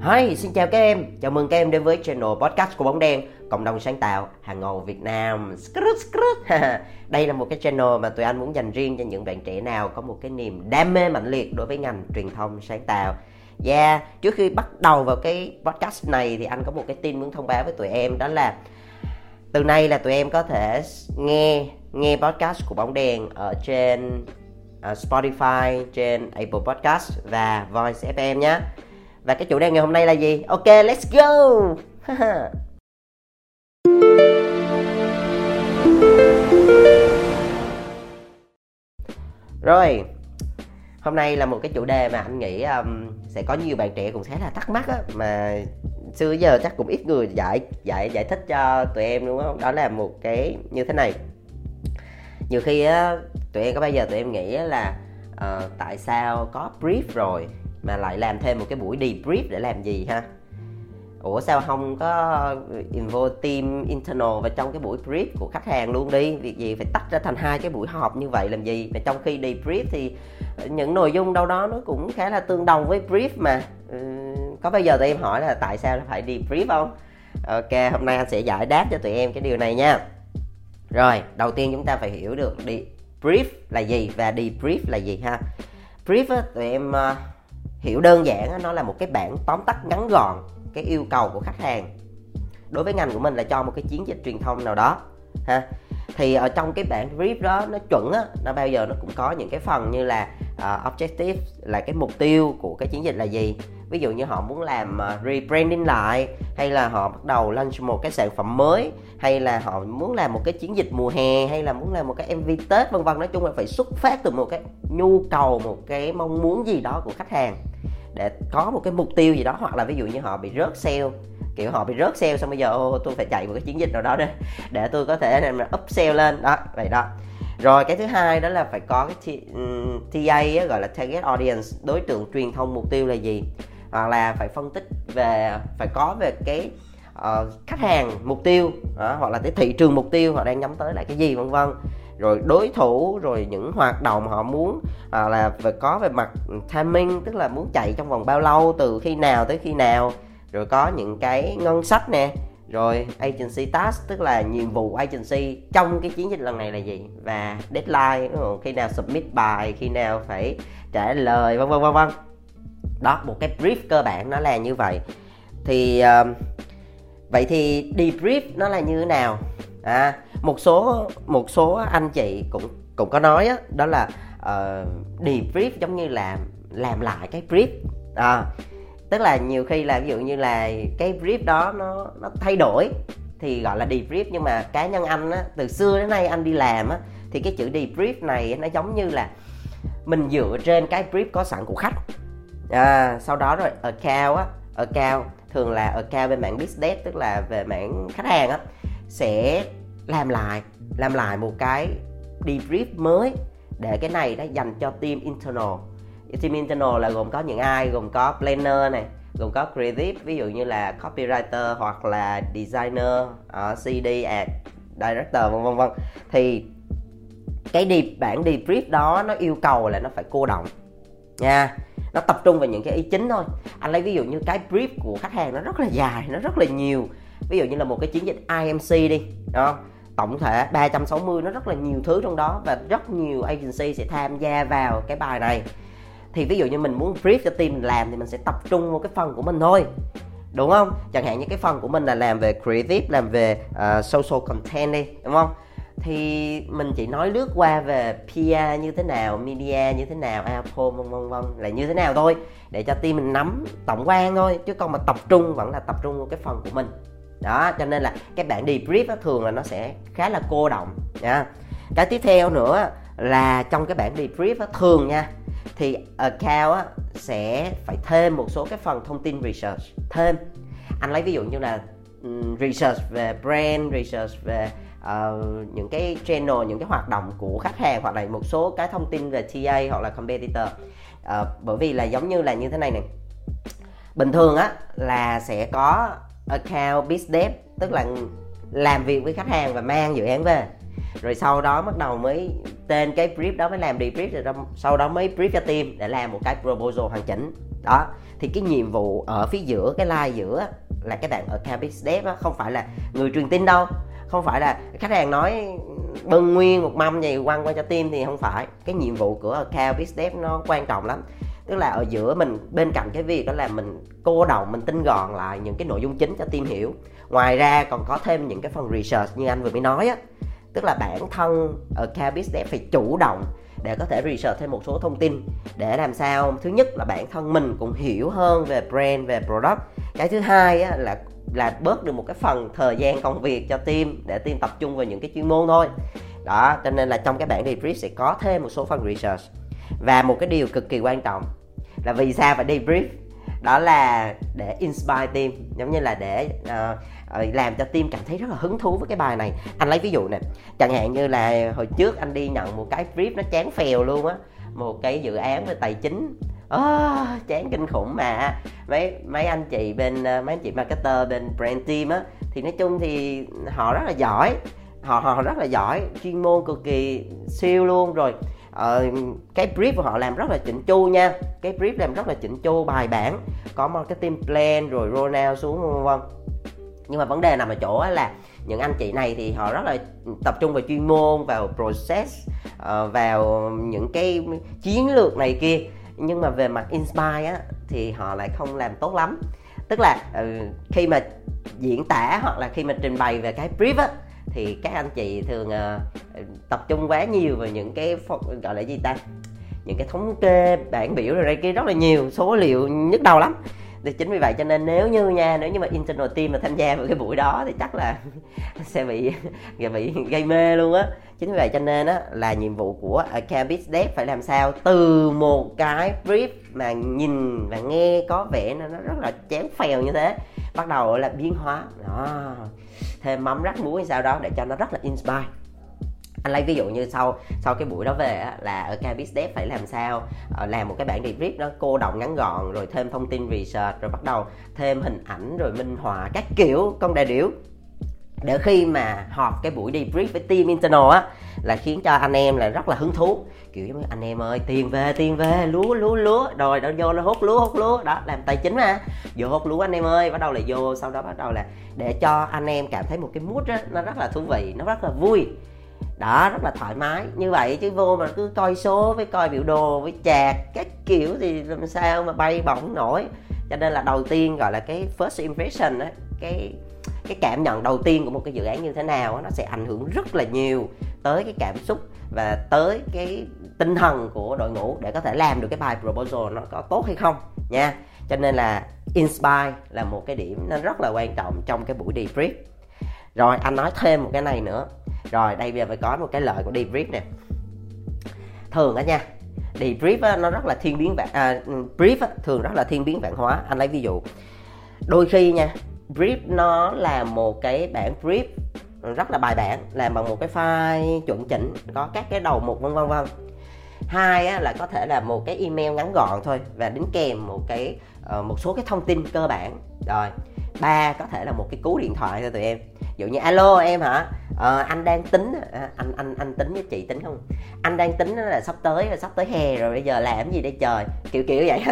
Hi, xin chào các em. Chào mừng các em đến với channel podcast của Bóng Đen, cộng đồng sáng tạo hàng ngầu Việt Nam. Đây là một cái channel mà tụi anh muốn dành riêng cho những bạn trẻ nào có một cái niềm đam mê mạnh liệt đối với ngành truyền thông sáng tạo. Yeah, trước khi bắt đầu vào cái podcast này thì anh có một cái tin muốn thông báo với tụi em đó là từ nay là tụi em có thể nghe nghe podcast của bóng đèn ở trên uh, Spotify, trên Apple Podcast và Voice FM nhé. Và cái chủ đề ngày hôm nay là gì? Ok, let's go. Rồi, hôm nay là một cái chủ đề mà anh nghĩ um, sẽ có nhiều bạn trẻ cũng sẽ là thắc mắc á mà xưa giờ chắc cũng ít người giải giải giải thích cho tụi em đúng không đó là một cái như thế này nhiều khi á tụi em có bao giờ tụi em nghĩ là uh, tại sao có brief rồi mà lại làm thêm một cái buổi debrief để làm gì ha? Ủa sao không có involve team internal vào trong cái buổi brief của khách hàng luôn đi? Việc gì phải tách ra thành hai cái buổi họp như vậy làm gì? Mà trong khi debrief thì những nội dung đâu đó nó cũng khá là tương đồng với brief mà. Ừ, có bao giờ tụi em hỏi là tại sao phải debrief không? Ok hôm nay anh sẽ giải đáp cho tụi em cái điều này nha. Rồi đầu tiên chúng ta phải hiểu được debrief là gì và debrief là gì ha? Brief á, tụi em uh, hiểu đơn giản nó là một cái bản tóm tắt ngắn gọn cái yêu cầu của khách hàng. Đối với ngành của mình là cho một cái chiến dịch truyền thông nào đó ha. Thì ở trong cái bản brief đó nó chuẩn á nó bao giờ nó cũng có những cái phần như là uh, objective là cái mục tiêu của cái chiến dịch là gì. Ví dụ như họ muốn làm uh, rebranding lại hay là họ bắt đầu launch một cái sản phẩm mới hay là họ muốn làm một cái chiến dịch mùa hè hay là muốn làm một cái mv tết vân vân. Nói chung là phải xuất phát từ một cái nhu cầu một cái mong muốn gì đó của khách hàng để có một cái mục tiêu gì đó hoặc là ví dụ như họ bị rớt sale kiểu họ bị rớt sale xong bây giờ ô, tôi phải chạy một cái chiến dịch nào đó để để tôi có thể làm up sale lên. Đó vậy đó. Rồi cái thứ hai đó là phải có cái TA gọi là target audience đối tượng truyền thông mục tiêu là gì? Hoặc là phải phân tích về phải có về cái uh, khách hàng mục tiêu đó, hoặc là cái thị trường mục tiêu họ đang nhắm tới là cái gì vân vân rồi đối thủ rồi những hoạt động họ muốn à, là về có về mặt timing tức là muốn chạy trong vòng bao lâu từ khi nào tới khi nào. Rồi có những cái ngân sách nè. Rồi agency task tức là nhiệm vụ agency. Trong cái chiến dịch lần này là gì? Và deadline khi nào submit bài khi nào phải trả lời vân vân vân vân. Đó một cái brief cơ bản nó là như vậy. Thì uh, vậy thì debrief nó là như thế nào? À một số một số anh chị cũng cũng có nói đó, đó là ờ, uh, debrief giống như là làm lại cái brief. À, tức là nhiều khi là ví dụ như là cái brief đó nó nó thay đổi thì gọi là debrief nhưng mà cá nhân anh á từ xưa đến nay anh đi làm á thì cái chữ debrief này nó giống như là mình dựa trên cái brief có sẵn của khách. À, sau đó rồi ở cao á cao thường là ở cao bên mảng business tức là về mảng khách hàng á sẽ làm lại làm lại một cái debrief mới để cái này nó dành cho team internal. Team internal là gồm có những ai? Gồm có planner này gồm có creative ví dụ như là copywriter hoặc là designer ờ, uh, CD ad director vân vân vân. Thì cái đi bản debrief đó nó yêu cầu là nó phải cô động nha. Nó tập trung vào những cái ý chính thôi. Anh lấy ví dụ như cái brief của khách hàng nó rất là dài nó rất là nhiều. Ví dụ như là một cái chiến dịch IMC đi đó tổng thể 360 nó rất là nhiều thứ trong đó và rất nhiều agency sẽ tham gia vào cái bài này. Thì ví dụ như mình muốn brief cho team mình làm thì mình sẽ tập trung vào cái phần của mình thôi đúng không? Chẳng hạn như cái phần của mình là làm về creative làm về uh, social content đi đúng không? Thì mình chỉ nói lướt qua về PR như thế nào, media như thế nào, output vân vân vân là như thế nào thôi để cho team mình nắm tổng quan thôi chứ còn mà tập trung vẫn là tập trung vào cái phần của mình đó cho nên là cái bản đi brief thường là nó sẽ khá là cô động nha. Cái tiếp theo nữa là trong cái bản debrief á, thường nha thì account á, sẽ phải thêm một số cái phần thông tin research thêm. Anh lấy ví dụ như là research về brand research về uh, những cái channel những cái hoạt động của khách hàng hoặc là một số cái thông tin về TA hoặc là competitor. Uh, bởi vì là giống như là như thế này này bình thường á là sẽ có account business tức là làm việc với khách hàng và mang dự án về. Rồi sau đó bắt đầu mới tên cái brief đó mới làm debrief rồi sau đó mới brief cho team để làm một cái proposal hoàn chỉnh. Đó thì cái nhiệm vụ ở phía giữa cái line giữa là cái bạn ở Cabis dev đó, không phải là người truyền tin đâu không phải là khách hàng nói bưng nguyên một mâm gì quăng qua cho team thì không phải. Cái nhiệm vụ của Cabis dev nó quan trọng lắm tức là ở giữa mình bên cạnh cái việc đó là mình cô đầu mình tinh gọn lại những cái nội dung chính cho team hiểu. Ngoài ra còn có thêm những cái phần research như anh vừa mới nói á. Tức là bản thân ở Cabis Dev phải chủ động để có thể research thêm một số thông tin để làm sao thứ nhất là bản thân mình cũng hiểu hơn về brand về product. Cái thứ hai á, là là bớt được một cái phần thời gian công việc cho team để team tập trung vào những cái chuyên môn thôi. Đó cho nên là trong cái bản debrief sẽ có thêm một số phần research. Và một cái điều cực kỳ quan trọng là vì sao phải debrief. Đó là để inspire team giống như là để uh, làm cho team cảm thấy rất là hứng thú với cái bài này. Anh lấy ví dụ nè chẳng hạn như là hồi trước anh đi nhận một cái brief nó chán phèo luôn á một cái dự án về tài chính. Oh, chán kinh khủng mà. Mấy mấy anh chị bên mấy anh chị marketer bên brand team á thì nói chung thì họ rất là giỏi họ họ rất là giỏi chuyên môn cực kỳ siêu luôn. Rồi uh, cái brief của họ làm rất là chỉnh chu nha. Cái brief làm rất là chỉnh chu bài bản có marketing plan rồi roll out xuống vân vân nhưng mà vấn đề nằm ở chỗ là những anh chị này thì họ rất là tập trung vào chuyên môn vào process uh, vào những cái chiến lược này kia. Nhưng mà về mặt inspire á thì họ lại không làm tốt lắm. Tức là uh, khi mà diễn tả hoặc là khi mà trình bày về cái brief á thì các anh chị thường uh, tập trung quá nhiều vào những cái gọi là gì ta? Những cái thống kê bảng biểu rồi đây kia rất là nhiều số liệu nhức đầu lắm. Thì chính vì vậy cho nên nếu như nha nếu như mà internal team mà tham gia vào cái buổi đó thì chắc là sẽ bị bị gây mê luôn á. Chính vì vậy cho nên á là nhiệm vụ của Campus Dev phải làm sao từ một cái brief mà nhìn và nghe có vẻ nó rất là chém phèo như thế bắt đầu là biến hóa. Đó. Thêm mắm rắc muối sao đó để cho nó rất là inspire. Anh lấy ví dụ như sau sau cái buổi đó về á, là ở Cabis Dev phải làm sao? Ờ, làm một cái bản brief nó cô động ngắn gọn rồi thêm thông tin research rồi bắt đầu thêm hình ảnh rồi minh họa các kiểu công đại điểu để khi mà họp cái buổi debrief với team internal á, là khiến cho anh em là rất là hứng thú. Kiểu giống như, anh em ơi, tiền về tiền về, lúa lúa lúa. Rồi đó vô nó hút lúa hút lúa. Đó, làm tài chính mà. Vô hút lúa, anh em ơi. Bắt đầu là vô, sau đó bắt đầu là để cho anh em cảm thấy một cái mood á, nó rất là thú vị, nó rất là vui. Đó, rất là thoải mái. Như vậy chứ vô mà cứ coi số với coi biểu đồ, với chạc, các kiểu thì làm sao mà bay bổng nổi. Cho nên là đầu tiên gọi là cái first impression á, cái cái cảm nhận đầu tiên của một cái dự án như thế nào nó sẽ ảnh hưởng rất là nhiều tới cái cảm xúc và tới cái tinh thần của đội ngũ để có thể làm được cái bài proposal nó có tốt hay không nha. Cho nên là inspire là một cái điểm nó rất là quan trọng trong cái buổi debrief. Rồi anh nói thêm một cái này nữa. Rồi đây bây giờ phải có một cái lợi của debrief nè. Thường á nha debrief á, nó rất là thiên biến vạn à, ừ, brief á, thường rất là thiên biến vạn hóa. Anh lấy ví dụ đôi khi nha brief nó là một cái bản brief rất là bài bản làm bằng một cái file chuẩn chỉnh có các cái đầu mục vân vân vân. Hai á, là có thể là một cái email ngắn gọn thôi và đính kèm một cái ờ, một số cái thông tin cơ bản. Rồi ba có thể là một cái cú điện thoại cho tụi em. Dụ như alo em hả? Ờ, anh đang tính anh anh anh tính với chị tính không? Anh đang tính là sắp tới là sắp tới hè rồi bây giờ làm gì đây trời? Kiểu kiểu vậy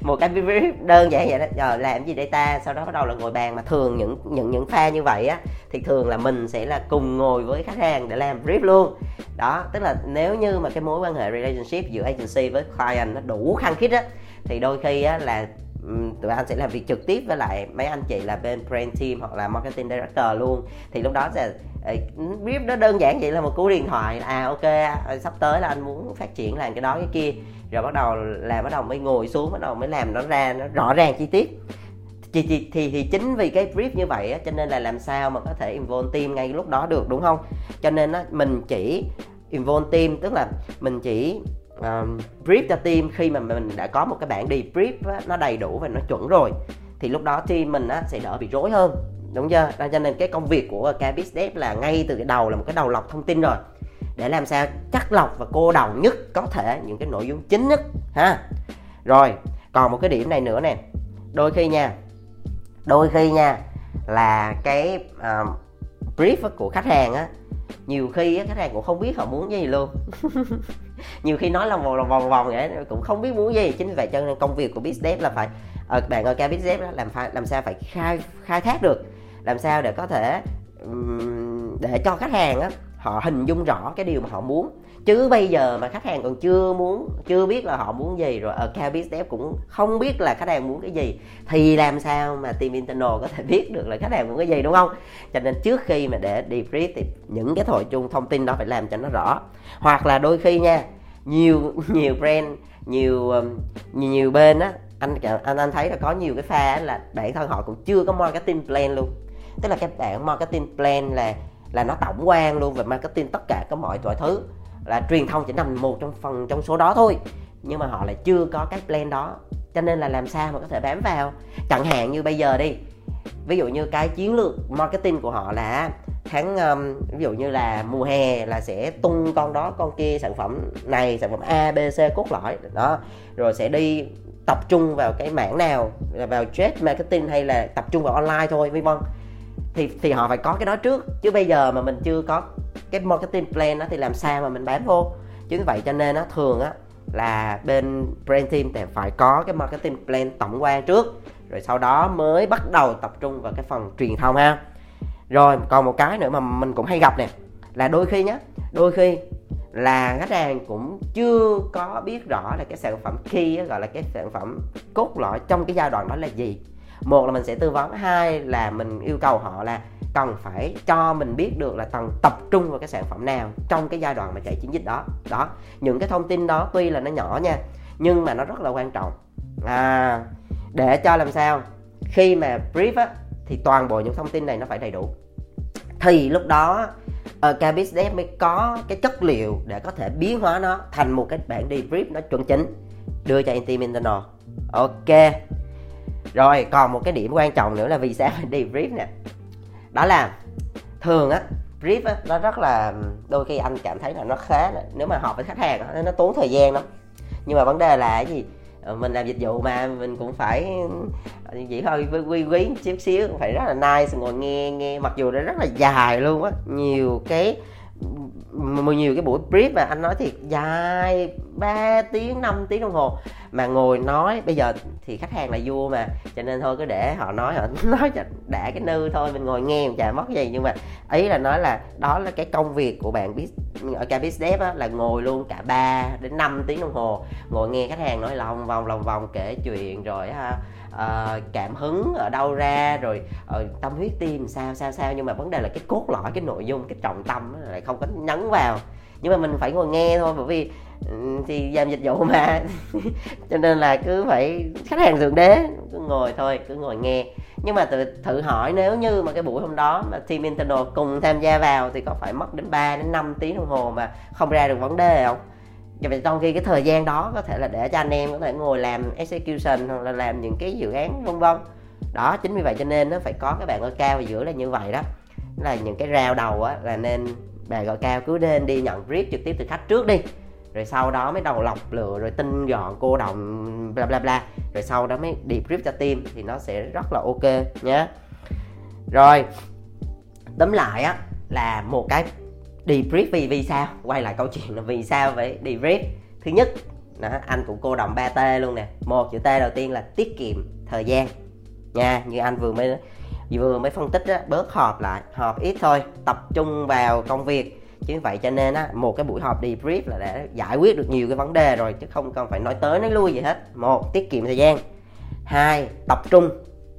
một cái brief đơn giản vậy đó. Giờ làm gì đây ta? Sau đó bắt đầu là ngồi bàn. Mà thường những những những pha như vậy á, thì thường là mình sẽ là cùng ngồi với khách hàng để làm brief luôn. Đó, tức là nếu như mà cái mối quan hệ relationship giữa agency với client nó đủ khăng khít á, thì đôi khi á là tụi anh sẽ làm việc trực tiếp với lại mấy anh chị là bên brand team hoặc là marketing director luôn. Thì lúc đó sẽ ờ, brief nó đơn giản vậy là một cú điện thoại à ok sắp tới là anh muốn phát triển làm cái đó cái kia. Rồi bắt đầu làm bắt đầu mới ngồi xuống bắt đầu mới làm nó ra nó rõ ràng chi tiết. Thì, thì, thì, thì chính vì cái brief như vậy á, cho nên là làm sao mà có thể involve team ngay lúc đó được đúng không? Cho nên á, mình chỉ involve team tức là mình chỉ um, brief cho team khi mà mình đã có một cái bản đi brief á, nó đầy đủ và nó chuẩn rồi thì lúc đó team mình á, sẽ đỡ bị rối hơn đúng chưa? Đó, cho nên cái công việc của Cabis Dev là ngay từ cái đầu là một cái đầu lọc thông tin rồi. Để làm sao chắc lọc và cô đầu nhất có thể những cái nội dung chính nhất ha? Rồi còn một cái điểm này nữa nè. Đôi khi nha đôi khi nha là cái uh, brief của khách hàng á nhiều khi á, khách hàng cũng không biết họ muốn gì luôn. nhiều khi nói lòng vòng lòng vòng vòng vậy cũng không biết muốn gì. Chính vì vậy cho nên công việc của business là phải ở bạn ở KBZ đó, làm phải làm sao phải khai khai thác được. Làm sao để có thể để cho khách hàng á họ hình dung rõ cái điều mà họ muốn. Chứ bây giờ mà khách hàng còn chưa muốn chưa biết là họ muốn gì rồi ở cao business cũng không biết là khách hàng muốn cái gì thì làm sao mà team internal có thể biết được là khách hàng muốn cái gì đúng không? Cho nên trước khi mà để debrief thì những cái thổi chung thông tin đó phải làm cho nó rõ. Hoặc là đôi khi nha nhiều nhiều brand nhiều nhiều, nhiều bên á anh anh anh thấy là có nhiều cái pha là bản thân họ cũng chưa có marketing plan luôn. Tức là các bạn marketing plan là là nó tổng quan luôn về marketing tất cả các mọi mọi thứ. Là truyền thông chỉ nằm một trong phần trong số đó thôi. Nhưng mà họ lại chưa có cái plan đó. Cho nên là làm sao mà có thể bám vào? Chẳng hạn như bây giờ đi. Ví dụ như cái chiến lược marketing của họ là tháng um, ví dụ như là mùa hè là sẽ tung con đó con kia sản phẩm này sản phẩm a b c cốt lõi. Đó. Rồi sẽ đi tập trung vào cái mảng nào? Là vào trade marketing hay là tập trung vào online thôi vân vân thì thì họ phải có cái đó trước. Chứ bây giờ mà mình chưa có cái marketing plan đó thì làm sao mà mình bám vô? Chứ như vậy cho nên nó thường á là bên brand team thì phải có cái marketing plan tổng quan trước, rồi sau đó mới bắt đầu tập trung vào cái phần truyền thông ha. Rồi, còn một cái nữa mà mình cũng hay gặp nè, là đôi khi nhá, đôi khi là khách hàng cũng chưa có biết rõ là cái sản phẩm khi gọi là cái sản phẩm cốt lõi trong cái giai đoạn đó là gì một là mình sẽ tư vấn hai là mình yêu cầu họ là cần phải cho mình biết được là cần tập trung vào cái sản phẩm nào trong cái giai đoạn mà chạy chiến dịch đó. Đó những cái thông tin đó tuy là nó nhỏ nha nhưng mà nó rất là quan trọng. À để cho làm sao? Khi mà brief á thì toàn bộ những thông tin này nó phải đầy đủ. Thì lúc đó ờ, ở uh, Cabis Dev mới có cái chất liệu để có thể biến hóa nó thành một cái bản debrief nó chuẩn chỉnh. Đưa cho Intim internal. Ok rồi còn một cái điểm quan trọng nữa là vì sao phải brief nè. Đó là thường á brief á nó rất là đôi khi anh cảm thấy là nó khá là, nếu mà họp với khách hàng á, nó tốn thời gian lắm. Nhưng mà vấn đề là cái gì? Ờ, mình làm dịch vụ mà mình cũng phải ờ, chỉ hơi quý quý chút xíu phải rất là nice ngồi nghe nghe. Mặc dù nó rất là dài luôn á nhiều cái nhiều cái buổi brief mà anh nói thiệt dài 3 tiếng 5 tiếng đồng hồ. Mà ngồi nói bây giờ thì khách hàng là vua mà cho nên thôi cứ để họ nói họ nói cho đã cái nư thôi mình ngồi nghe chả mất gì nhưng mà ý là nói là đó là cái công việc của bạn biết ở cả biz á, là ngồi luôn cả 3 đến 5 tiếng đồng hồ ngồi nghe khách hàng nói lòng vòng lòng vòng kể chuyện rồi ha uh, cảm hứng ở đâu ra rồi uh, tâm huyết tim sao sao sao. Nhưng mà vấn đề là cái cốt lõi cái nội dung cái trọng tâm lại không có nhấn vào. Nhưng mà mình phải ngồi nghe thôi bởi vì ừ, thì làm dịch vụ mà cho nên là cứ phải khách hàng thượng đế cứ ngồi thôi cứ ngồi nghe. Nhưng mà tự thử hỏi nếu như mà cái buổi hôm đó mà team internal cùng tham gia vào thì có phải mất đến 3 đến 5 tiếng đồng hồ mà không ra được vấn đề không? Dạ, và trong khi cái thời gian đó có thể là để cho anh em có thể ngồi làm execution hoặc là làm những cái dự án vân vân. Đó, chính vì vậy cho nên nó phải có cái bạn gọi cao ở giữa là như vậy đó. Là những cái rào đầu á, là nên bạn gọi cao cứ nên đi nhận brief trực tiếp từ khách trước đi. Rồi sau đó mới đầu lọc lựa rồi tinh gọn, cô đồng bla bla bla. Rồi sau đó mới đi brief cho team thì nó sẽ rất là ok nhé rồi, tóm lại á, là một cái debrief vì vì sao? Quay lại câu chuyện là vì sao vậy? Debrief. Thứ nhất đó, anh cũng cô đồng 3T luôn nè. Một chữ T đầu tiên là tiết kiệm thời gian. Nha như anh vừa mới vừa mới phân tích đó, bớt họp lại họp ít thôi tập trung vào công việc. Chứ vậy cho nên á một cái buổi họp debrief là đã giải quyết được nhiều cái vấn đề rồi chứ không cần phải nói tới nói lui gì hết. Một tiết kiệm thời gian. Hai tập trung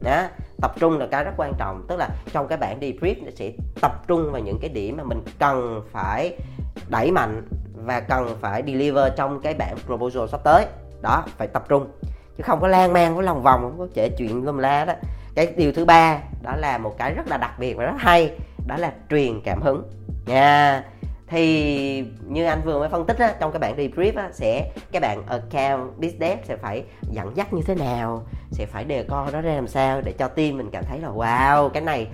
đó, tập trung là cái rất quan trọng. Tức là trong cái bản debrief nó sẽ tập trung vào những cái điểm mà mình cần phải đẩy mạnh và cần phải deliver trong cái bản proposal sắp tới. Đó, phải tập trung. Chứ không có lan man có lòng vòng, không có kể chuyện lum la đó. Cái điều thứ ba, đó là một cái rất là đặc biệt và rất hay, đó là truyền cảm hứng. Nha thì như anh vừa mới phân tích á, trong cái bản debrief á, sẽ cái bạn account business sẽ phải dẫn dắt như thế nào sẽ phải đề co nó ra làm sao để cho team mình cảm thấy là wow cái này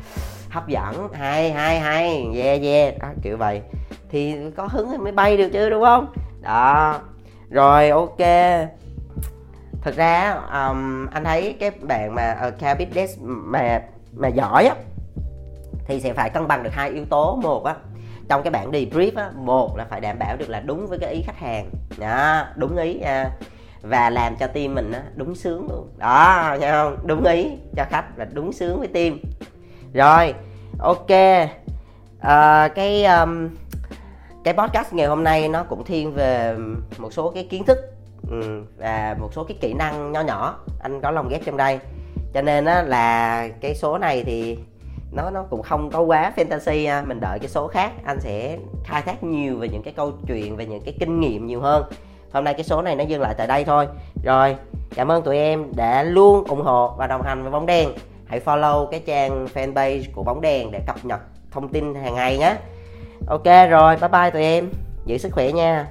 hấp dẫn hay hay hay yeah yeah. Đó, kiểu vậy. Thì có hứng thì mới bay được chứ đúng không? Đó. Rồi ok. Thực ra um, anh thấy cái bạn mà account business mà mà giỏi á thì sẽ phải cân bằng được hai yếu tố. Một á trong cái bản debrief á một là phải đảm bảo được là đúng với cái ý khách hàng. Đó đúng ý nha và làm cho team mình á đúng sướng luôn. Đó nghe không? Đúng ý cho khách là đúng sướng với team. Rồi ok. À, cái um, cái podcast ngày hôm nay nó cũng thiên về một số cái kiến thức ừ, và một số cái kỹ năng nho nhỏ. Anh có lồng ghép trong đây. Cho nên á là cái số này thì nó nó cũng không có quá fantasy à, mình đợi cái số khác, anh sẽ khai thác nhiều về những cái câu chuyện, về những cái kinh nghiệm nhiều hơn. Hôm nay cái số này nó dừng lại tại đây thôi. Rồi, cảm ơn tụi em đã luôn ủng hộ và đồng hành với bóng đen hãy follow cái trang fanpage của bóng đèn để cập nhật thông tin hàng ngày nhé. Ok, rồi, bye bye tụi em. Giữ sức khỏe nha.